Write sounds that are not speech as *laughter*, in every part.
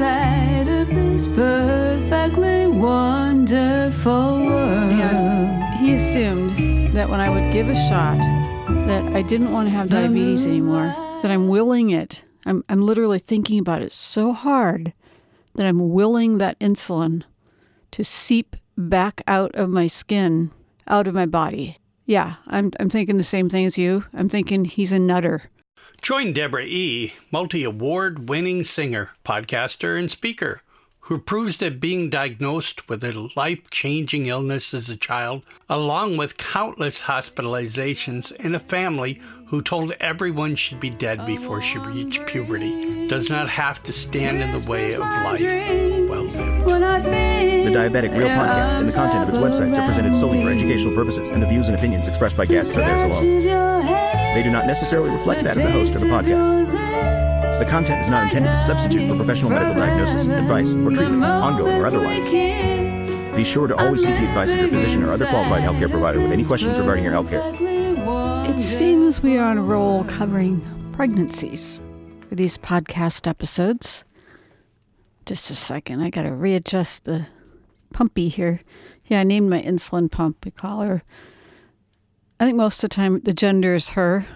inside of this perfectly wonderful world. Yeah. He assumed that when I would give a shot, that I didn't want to have diabetes anymore, that I'm willing it. I'm, I'm literally thinking about it so hard that I'm willing that insulin to seep back out of my skin, out of my body. Yeah, I'm, I'm thinking the same thing as you. I'm thinking he's a nutter. Join Deborah E., multi award winning singer, podcaster, and speaker, who proves that being diagnosed with a life changing illness as a child, along with countless hospitalizations in a family who told everyone she'd be dead before she reached puberty, does not have to stand in the way of life well lived. The Diabetic Real podcast and the content of its websites are presented solely for educational purposes, and the views and opinions expressed by guests are theirs alone. They do not necessarily reflect that of the host of the podcast. The content is not intended to substitute for professional medical diagnosis, advice, or treatment, ongoing or otherwise. Be sure to always seek the advice of your physician or other qualified healthcare provider with any questions regarding your healthcare. Seems we are on a roll covering pregnancies for these podcast episodes. Just a second, I gotta readjust the pumpy here. Yeah, I named my insulin pump. We call her I think most of the time the gender is her,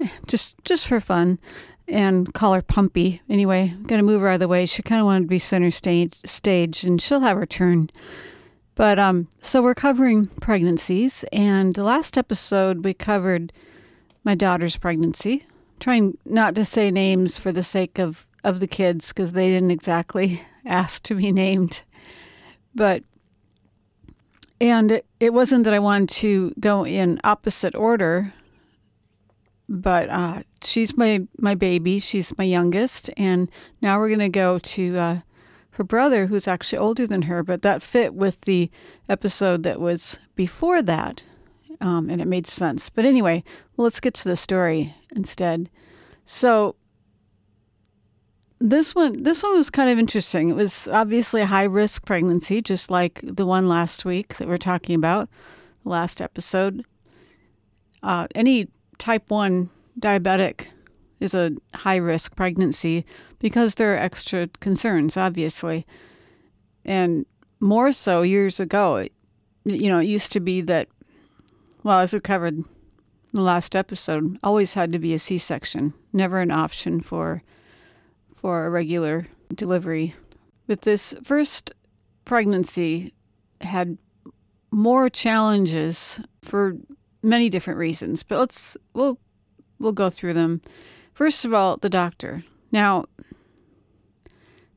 eh, just just for fun, and call her Pumpy. Anyway, got to move her out of the way. She kind of wanted to be center stage, stage, and she'll have her turn. But um, so we're covering pregnancies, and the last episode we covered my daughter's pregnancy. Trying not to say names for the sake of of the kids because they didn't exactly *laughs* ask to be named, but and it, it wasn't that I wanted to go in opposite order, but uh, she's my, my baby. She's my youngest. And now we're to go to uh, her brother, who's actually older than her, but that fit with the episode that was before that. Um, and it made sense. But anyway, well, let's get to the story instead. So this one, this one was kind of interesting. It was obviously a high risk pregnancy, just like the one last week that we're talking about, last episode. Uh, any type one diabetic is a high risk pregnancy because there are extra concerns, obviously, and more so years ago. You know, it used to be that, well, as we covered in the last episode, always had to be a C section, never an option for for a regular delivery. But this first pregnancy had more challenges for many different reasons, but let's we'll we'll go through them. First of all, the doctor. Now,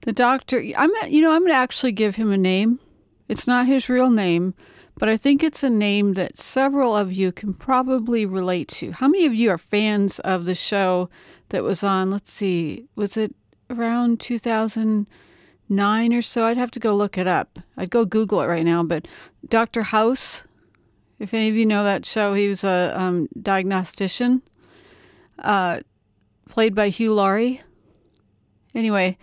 the doctor, I'm you know, I'm going to actually give him a name. It's not his real name, but I think it's a name that several of you can probably relate to. How many of you are fans of the show that was on, let's see, was it around 2009 or so. I'd have to go look it up. I'd go Google it right now. But Dr. House, if any of you know that show, he was a um, diagnostician, uh, played by Hugh Laurie. Anyway,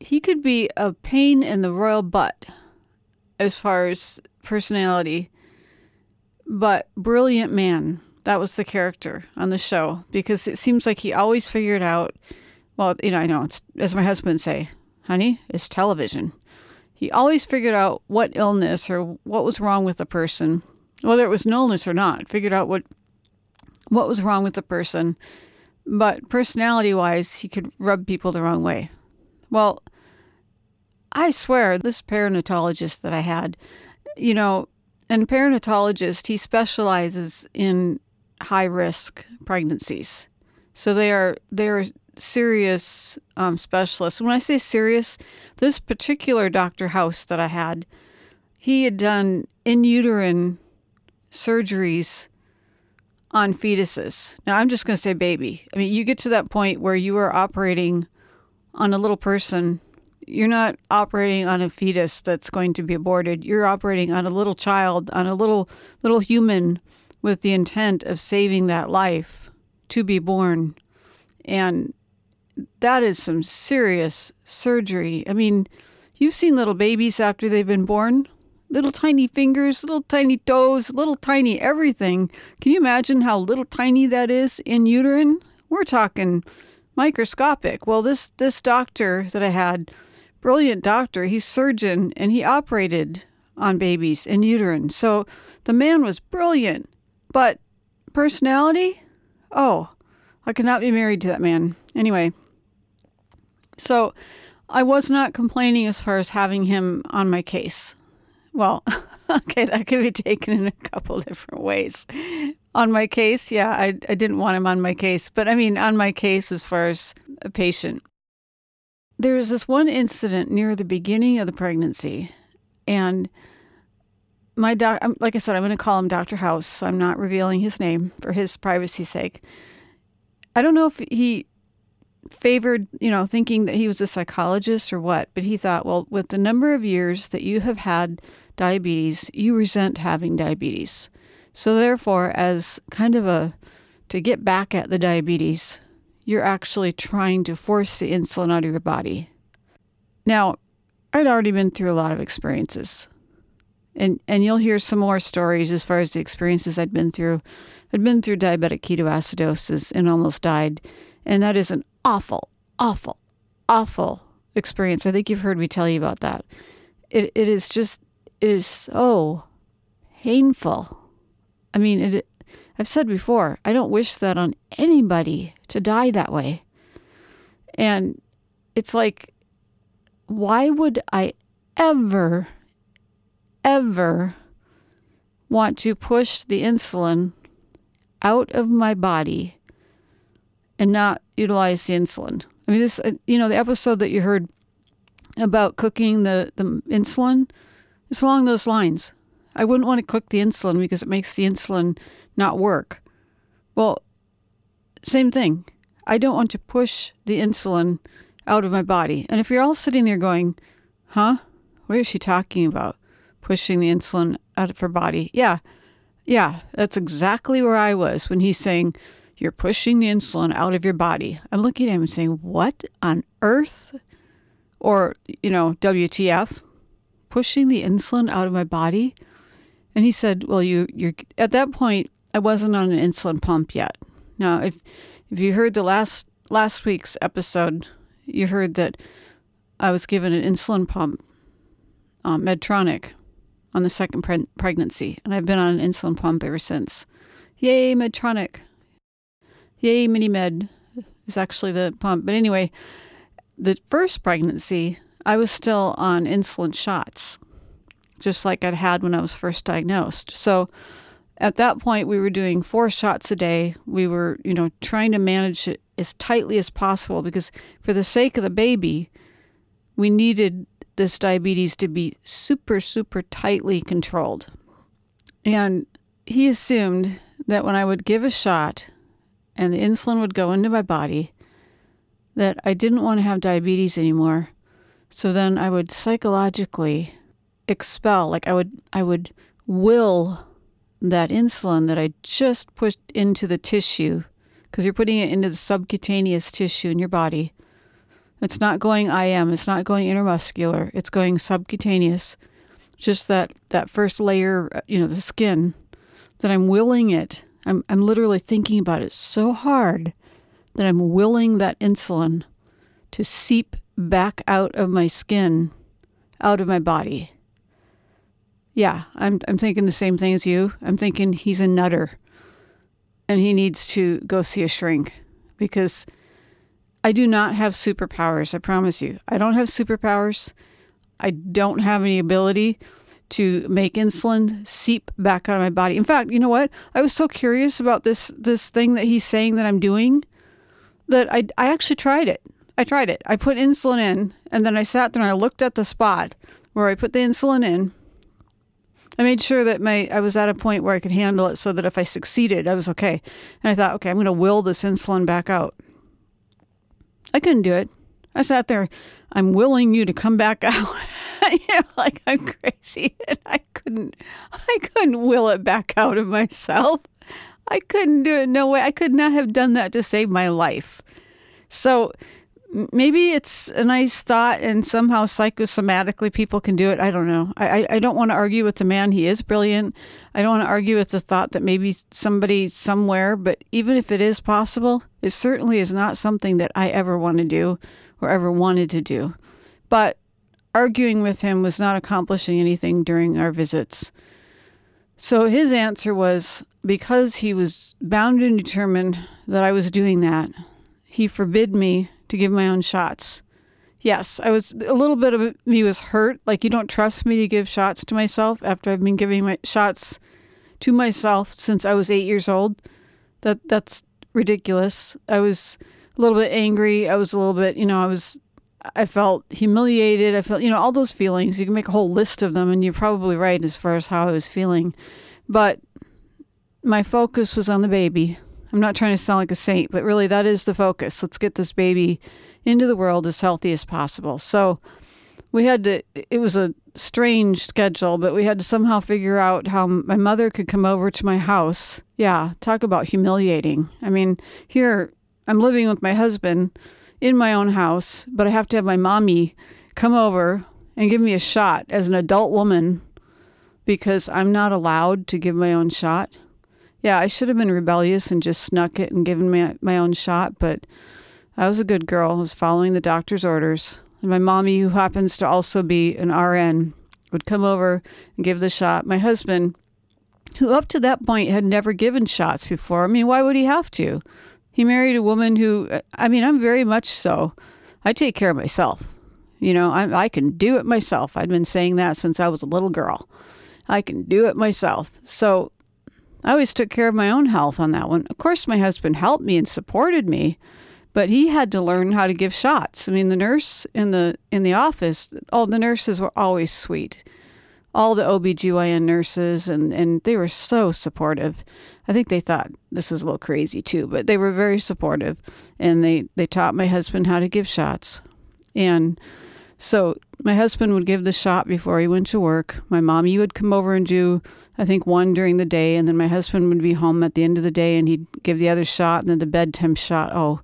he could be a pain in the royal butt as far as personality, but brilliant man. That was the character on the show because it seems like he always figured out well, you know, I know, it's, as my husband say, honey, it's television. He always figured out what illness or what was wrong with the person, whether it was an illness or not, figured out what what was wrong with the person. But personality wise, he could rub people the wrong way. Well, I swear, this perinatologist that I had, you know, and perinatologist, he specializes in high risk pregnancies. So they are they are serious um, specialist. When I say serious, this particular Dr. House that I had, he had done in uterine surgeries on fetuses. Now, I'm just going to say baby. I mean, you get to that point where you are operating on a little person. You're not operating on a fetus that's going to be aborted. You're operating on a little child, on a little little human with the intent of saving that life to be born. And that is some serious surgery. I mean, you've seen little babies after they've been born. Little tiny fingers, little tiny toes, little tiny everything. Can you imagine how little tiny that is in uterine? We're talking microscopic. Well, this this doctor that I had, brilliant doctor, he's surgeon and he operated on babies in uterine. So the man was brilliant, but personality, oh, I could not be married to that man. Anyway, so I was not complaining as far as having him on my case. Well, *laughs* okay, that could be taken in a couple different ways. On my case, yeah, I, I didn't want him on my case, but I mean, on my case as far as a patient. There was this one incident near the beginning of the pregnancy, and my doc, um, like I said, I'm going to call him Dr. House. So I'm not revealing his name for his privacy's sake. I don't know if he favored, you know, thinking that he was a psychologist or what, but he thought, well, with the number of years that you have had diabetes, you resent having diabetes. So therefore, as kind of a to get back at the diabetes, you're actually trying to force the insulin out of your body. Now, I'd already been through a lot of experiences. And and you'll hear some more stories as far as the experiences I'd been through. I'd been through diabetic ketoacidosis and almost died. And that is an awful, awful, awful experience. I think you've heard me tell you about that. It it is just is so painful. I mean, it I've said before, I don't wish that on anybody to die that way. And it's like why would I ever ever want to push the insulin out of my body and not utilize the insulin. I mean, this, uh, you know, the episode that you heard about cooking the, the insulin, it's along those lines. I wouldn't want to cook the insulin because it makes the insulin not work. Well, same thing. I don't want to push the insulin out of my body. And if you're all sitting there going, huh? What is she talking about? Pushing the insulin out of her body. Yeah. Yeah. That's exactly where I was when he's saying, you're pushing the insulin out of your body. I'm looking at him and saying, What on earth? Or, you know, WTF? Pushing the insulin out of my body? And he said, Well, you, you're at that point, I wasn't on an insulin pump yet. Now, if if you heard the last last week's episode, you heard that I was given an insulin pump, um, Medtronic, on the second pre- pregnancy, and I've been on an insulin pump ever since. Yay, Medtronic! Yay, MiniMed is actually the pump. But anyway, the first pregnancy, I was still on insulin shots, just like I'd had when I was first diagnosed. So at that point, we were doing four shots a day. We were, you know, trying to manage it as tightly as possible because for the sake of the baby, we needed this diabetes to be super, super tightly controlled. And he assumed that when I would give a shot, and the insulin would go into my body that I didn't want to have diabetes anymore. So then I would psychologically expel, like I would I would will that insulin that I just pushed into the tissue because you're putting it into the subcutaneous tissue in your body. It's not going IM, it's not going intramuscular, it's going subcutaneous. Just that that first layer, uh, you know, the skin that I'm willing it I'm, I'm literally thinking about it so hard that I'm willing that insulin to seep back out of my skin, out of my body. Yeah, I'm, I'm thinking the same thing as you. I'm thinking he's a nutter and he needs to go see a shrink because I do not have superpowers. I promise you. I don't have superpowers. I don't have any ability to make insulin seep back out of my body. In fact, you know what? I was so curious about this this thing that he's saying that I'm doing that I I actually tried it. I tried it. I put insulin in and then I sat there and I looked at the spot where I put the insulin in. I made sure that my I was at a point where I could handle it so that if I succeeded, I was okay. And I thought, okay, I'm going to will this insulin back out. I couldn't do it. I sat there, I'm willing you to come back *laughs* out. you know, like I'm crazy. And I couldn't I couldn't will it back out of myself. I couldn't do it. No way. I could not have done that to save my life. So Maybe it's a nice thought, and somehow psychosomatically people can do it. I don't know. I, I, don't want to argue with the man. He is brilliant. I don't want to argue with the thought that maybe somebody somewhere, but even if it is possible, it certainly is not something that I ever want to do or ever wanted to do. But arguing with him was not accomplishing anything during our visits. So his answer was because he was bound and determined that I was doing that, he forbid me to give my own shots. Yes, I was a little bit of me was hurt. Like you don't trust me to give shots to myself after I've been giving my shots to myself since I was eight years old. That that's ridiculous. I was a little bit angry. I was a little bit, you know, I was I felt humiliated. I felt, you know, all those feelings. You can make a whole list of them, and you're probably right as far as how I was feeling. But my focus was on the baby. I'm not trying to sound like a saint, but really that is the focus. Let's get this baby into the world as healthy as possible. So we had to, it was a strange schedule, but we had to somehow figure out how my mother could come over to my house. Yeah, talk about humiliating. I mean, here I'm living with my husband in my own house, but I have to have my mommy come over and give me a shot as an adult woman because I'm not allowed to give my own shot. Yeah, I should have been rebellious and just snuck it and given my, my own shot, but I was a good girl. I was following the doctor's orders. And my mommy, who happens to also be an RN, would come over and give the shot. My husband, who up to that point had never given shots before, I mean, why would he have to? He married a woman who, I mean, I'm very much so. I take care of myself. You know, I, I can do it myself. I've been saying that since I was a little girl. I can do it myself. So I always took care of my own health on that one. Of course, my husband helped me and supported me, but he had to learn how to give shots. I mean, the nurse in the in the office, all the nurses were always sweet. All the OBGYN nurses and and they were so supportive. I think they thought this was a little crazy too, but they were very supportive and they they taught my husband how to give shots. And so my husband would give the shot before he went to work. My mommy would come over and do, I think, one during the day, and then my husband would be home at the end of the day and he'd give the other shot and then the bedtime shot. Oh,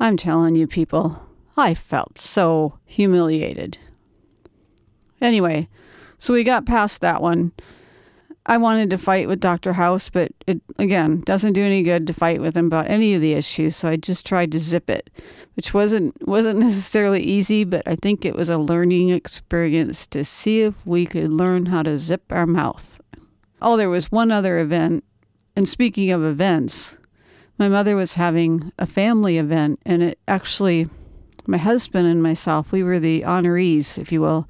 I'm telling you, people, I felt so humiliated. Anyway, so we got past that one. I wanted to fight with Dr. House, but it again doesn't do any good to fight with him about any of the issues. So I just tried to zip it, which wasn't wasn't *laughs* necessarily easy, but I think it was a learning experience to see if we could learn how to zip our mouth. Oh, there was one other event, and speaking of events, my mother was having a family event, and it actually, my husband and myself, we were the honorees, if you will.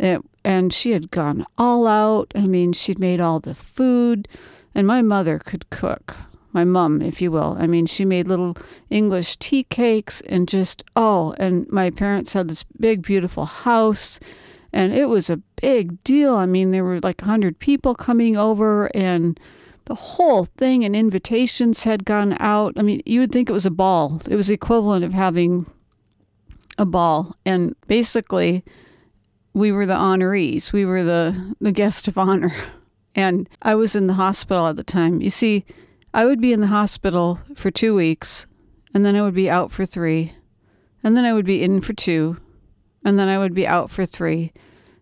It, and she had gone all out. I mean, she'd made all the food, and my mother could cook. My mom, if you will. I mean, she made little English tea cakes and just, oh, and my parents had this big, beautiful house, and it was a big deal. I mean, there were like 100 people coming over, and the whole thing, and invitations had gone out. I mean, you would think it was a ball. It was the equivalent of having a ball. And basically, we were the honorees. We were the, the guest of honor. *laughs* And I was in the hospital at the time. You see, I would be in the hospital for two weeks, and then I would be out for three, and then I would be in for two, and then I would be out for three.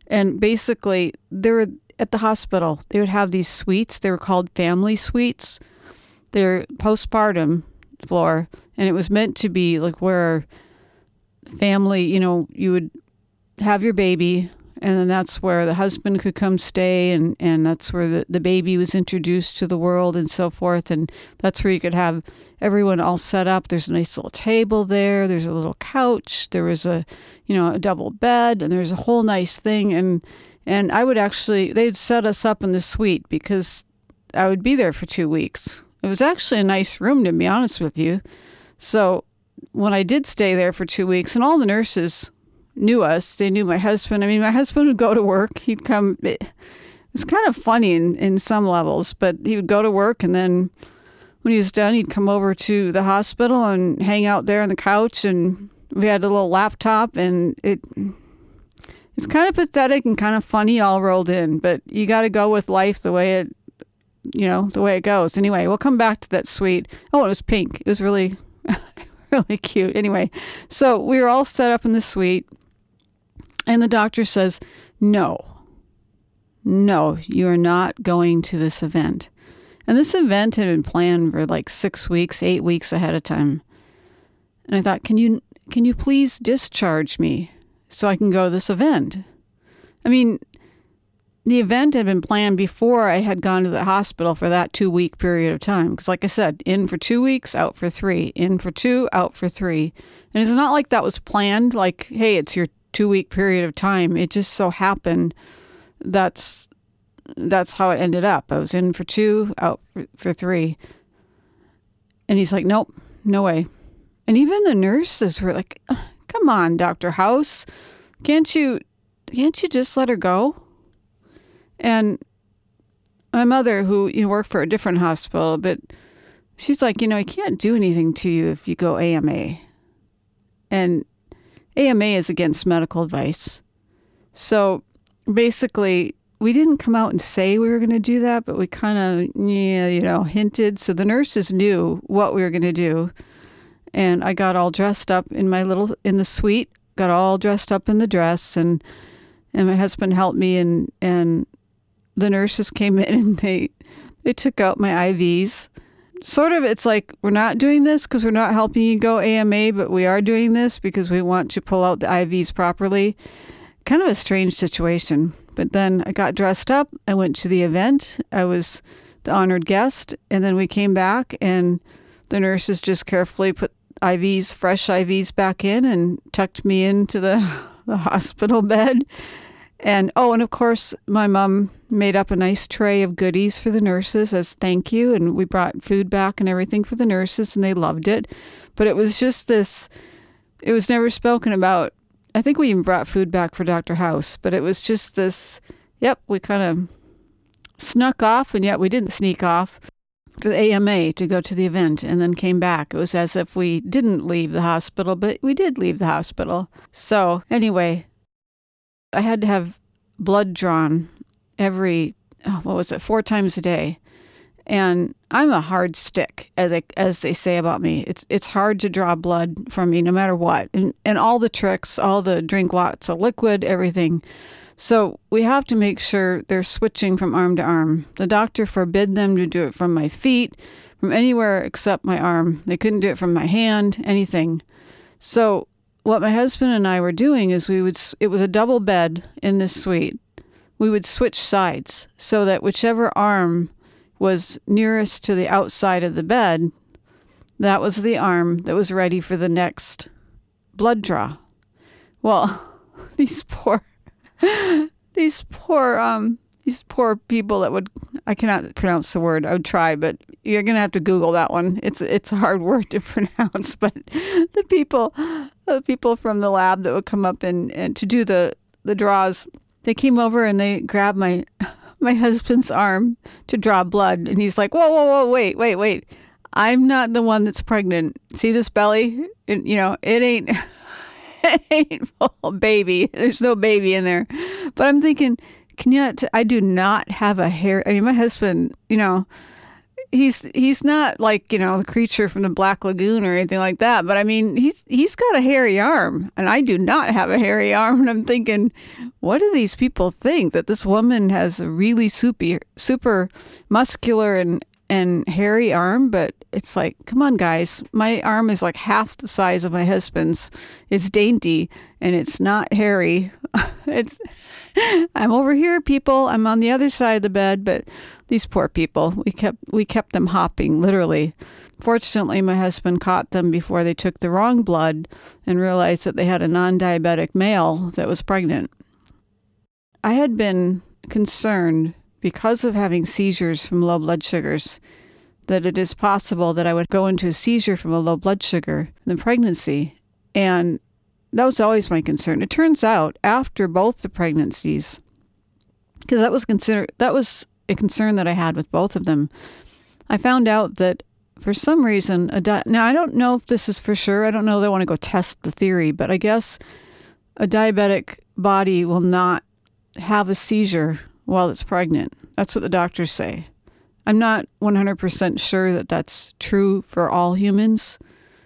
And basically, they were at the hospital. They would have these suites. They were called family suites. They're postpartum floor, and it was meant to be like where family, you know, you would have your baby and then that's where the husband could come stay and, and that's where the, the baby was introduced to the world and so forth and that's where you could have everyone all set up. There's a nice little table there there's a little couch there was a you know a double bed and there's a whole nice thing and and i would actually they'd set us up in the suite because i would be there for two weeks. It was actually a nice room to be honest with you. So when i did stay there for two weeks and all the nurses knew us. They knew my husband. I mean, my husband would go to work. He'd come. It, it's kind of funny in, in some levels, but he would go to work and then when he was done, he'd come over to the hospital and hang out there on the couch. And we had a little laptop, and it it's kind of pathetic and kind of funny all rolled in. But you got to go with life the way it, you know, the way it goes. Anyway, we'll come back to that suite. Oh, it was pink. It was really *laughs* really cute. Anyway, so we were all set up in the suite, and the doctor says, No, no, you are not going to this event. And this event had been planned for like six weeks, eight weeks ahead of time. And I thought, can you can you please discharge me so I can go to this event? I mean, the event had been planned before I had gone to the hospital for that two week period of time. Because, like I said, in for two weeks, out for three, in for two, out for three. And it's not like that was planned, like, hey, it's your two week period of time. It just so happened that's that's how it ended up. I was in for two, out for, three. And he's like, nope, no way. And even the nurses were like, come on, Dr. House, can't you can't you just let her go? And my mother, who you know, worked for a different hospital, but she's like, you know, I can't do anything to you if you go AMA. And AMA is against medical advice. So basically, we didn't come out and say we were going to do that, but we kind of, yeah, you know, hinted. So the nurses knew what we were going to do. And I got all dressed up in my little, in the suite, got all dressed up in the dress and, and my husband helped me and, and the nurses came in *laughs* and they they took out my IVs. Sort of, it's like we're not doing this because we're not helping you go AMA, but we are doing this because we want to pull out the IVs properly. Kind of a strange situation. But then I got dressed up. I went to the event. I was the honored guest, and then we came back, and the nurses just carefully put IVs, fresh IVs, back in and tucked me into the, *laughs* the hospital bed. And oh, and of course, my mom made up a nice tray of goodies for the nurses as thank you. And we brought food back and everything for the nurses, and they loved it. But it was just this, it was never spoken about. I think we even brought food back for Dr. House, but it was just this, yep, we kind of snuck off, and yet we didn't sneak off for the AMA to go to the event and then came back. It was as if we didn't leave the hospital, but we did leave the hospital. So, anyway, I had to have blood drawn every, oh, what was it, four times a day. And I'm a hard stick, as they, as they say about me. It's it's hard to draw blood from me, no matter what. And and all the tricks, all the drink lots of liquid, everything. So we have to make sure they're switching from arm to arm. The doctor forbid them to do it from my feet, from anywhere except my arm. They couldn't do it from my hand, anything. So what my husband and I were doing is we would it was a double bed in this suite. We would switch sides so that whichever arm was nearest to the outside of the bed, that was the arm that was ready for the next blood draw. Well, *laughs* these poor *laughs* these poor um these poor people that would I cannot pronounce the word. I would try, but you're gonna have to Google that one. It's it's a hard *laughs* word to pronounce. But the people, the people from the lab that would come up and, and to do the the draws, they came over and they grabbed my *laughs* my husband's arm to draw blood, and he's like, "Whoa, whoa, whoa, wait, wait, wait! I'm not the one that's pregnant. See this belly? It, you know, it ain't." *laughs* it ain't *laughs* full baby. There's no baby in there. But I'm thinking, can you? I do not have a hair. I mean, my husband, you know, he's he's not like you know the creature from the Black Lagoon or anything like that. But I mean, he's he's got a hairy arm, and I do not have a hairy arm. And I'm thinking, what do these people think that this woman has a really super super muscular and and hairy arm? But it's like, come on, guys, my arm is like half the size of my husband's. It's dainty and it's not hairy. *laughs* it's *laughs* I'm over here, people. I'm on the other side of the bed, but these poor people, we kept we kept them hopping, literally. Fortunately, my husband caught them before they took the wrong blood and realized that they had a non-diabetic male that was pregnant. I had been concerned because of having seizures from low blood sugars that it is possible that I would go into a seizure from a low blood sugar in the pregnancy. And that was always my concern. It turns out after both the pregnancies, because that was considered that was a concern that I had with both of them. I found out that for some reason, a di- now I don't know if this is for sure. I don't know that I want to go test the theory, but I guess a diabetic body will not have a seizure while it's pregnant. That's what the doctors say. I'm not 100% sure that that's true for all humans.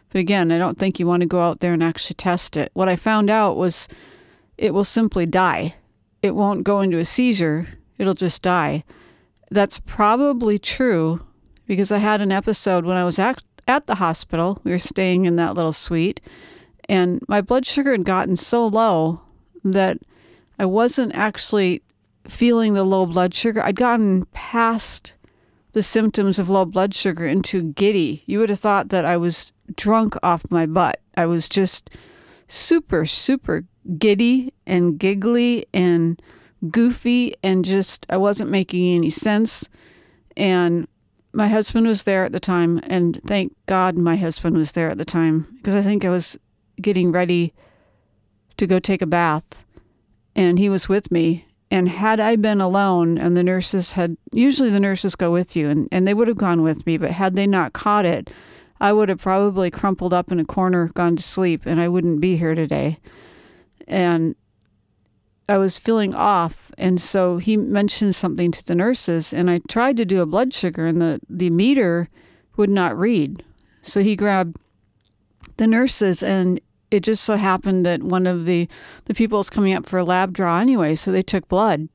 But again, I don't think you want to go out there and actually test it. What I found out was it will simply die. It won't go into a seizure, it'll just die. That's probably true because I had an episode when I was at, at the hospital. We were staying in that little suite, and my blood sugar had gotten so low that I wasn't actually feeling the low blood sugar. I'd gotten past the symptoms of low blood sugar into giddy. You would have thought that I was drunk off my butt. I was just super, super giddy and giggly and goofy and just, I wasn't making any sense. And my husband was there at the time. And thank God my husband was there at the time because I think I was getting ready to go take a bath. And he was with me and had I been alone and the nurses had, usually the nurses go with you and, and they would have gone with me, but had they not caught it, I would have probably crumpled up in a corner, gone to sleep, and I wouldn't be here today. And I was feeling off. And so he mentioned something to the nurses, and I tried to do a blood sugar, and the, the meter would not read. So he grabbed the nurses, and it just so happened that one of the the people was coming up for a lab draw anyway, so they took blood.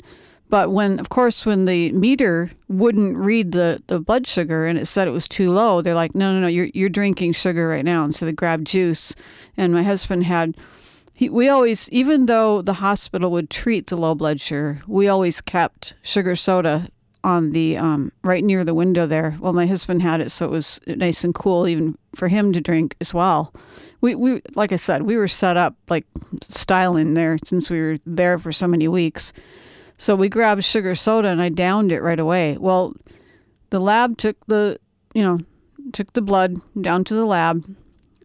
But when, of course, when the meter wouldn't read the, the blood sugar and it said it was too low, they're like, no, no, no, you're you're drinking sugar right now. And so they grabbed juice. And my husband had, he, we always, even though the hospital would treat the low blood sugar, we always kept sugar soda on the um, right near the window there. Well, my husband had it, so it was nice and cool, even for him to drink as well we, we like I said, we were set up like styling there since we were there for so many weeks. So we grabbed sugar soda and I downed it right away. Well, the lab took the, you know, took the blood down to the lab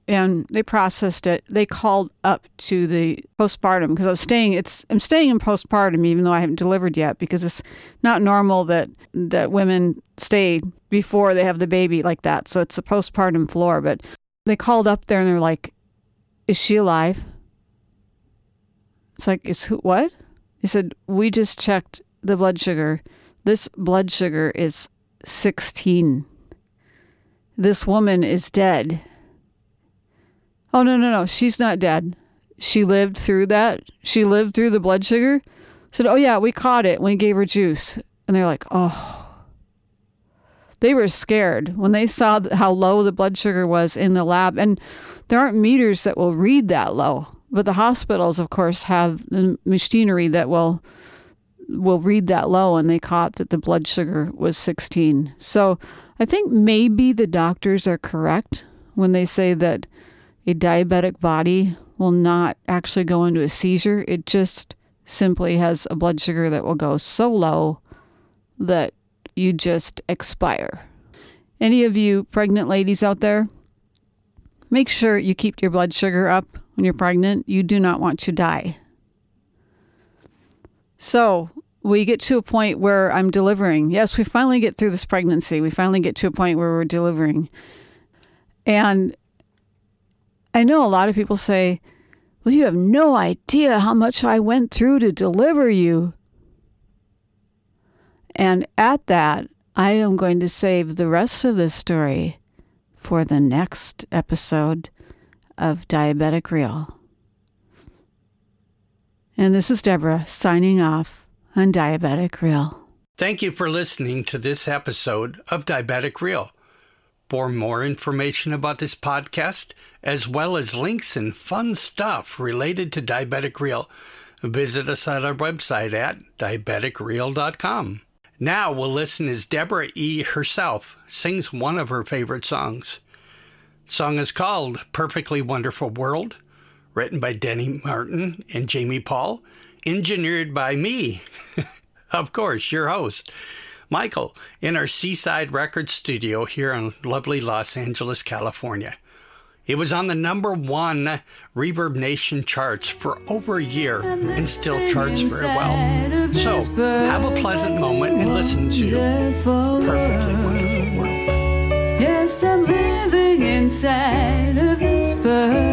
and they processed it. They called up to the postpartum because I was staying. It's I'm staying in postpartum even though I haven't delivered yet because it's not normal that that women stay before they have the baby like that. So it's the postpartum floor. But they called up there and they're like, "Is she alive?" It's like, "Is who? What?" He said, "We just checked the blood sugar. This blood sugar is 16. This woman is dead." Oh no no no! She's not dead. She lived through that. She lived through the blood sugar. said, "Oh yeah, we caught it we gave her juice." And they're like, "Oh." They were scared when they saw how low the blood sugar was in the lab. And there aren't meters that will read that low, but the hospitals, of course, have the machinery that will will read that low, and they caught that the blood sugar was 16. So I think maybe the doctors are correct when they say that a diabetic body will not actually go into a seizure. It just simply has a blood sugar that will go so low that you just expire. Any of you pregnant ladies out there, make sure you keep your blood sugar up when you're pregnant. You do not want to die. So, we get to a point where I'm delivering. Yes, we finally get through this pregnancy. We finally get to a point where we're delivering. And I know a lot of people say, well, you have no idea how much I went through to deliver you. And at that, I am going to save the rest of the story for the next episode of Diabetic Real. And this is Deborah signing off on Diabetic Real. Thank you for listening to this episode of Diabetic Real. For more information about this podcast, as well as links and fun stuff related to Diabetic Real, visit us at our website at diabeticreal.com. Now we'll listen as Deborah E. herself sings one of her favorite songs. The song is called Perfectly Wonderful World, written by Denny Martin and Jaimee Paul, engineered by me, *laughs* of course, your host, Michael, in our Seaside Record Studio here in lovely Los Angeles, California. It was on the number one ReverbNation charts for over a year and still charts very well. So, have a pleasant moment and listen to Perfectly Wonderful World. Yes, I'm living inside of this bird.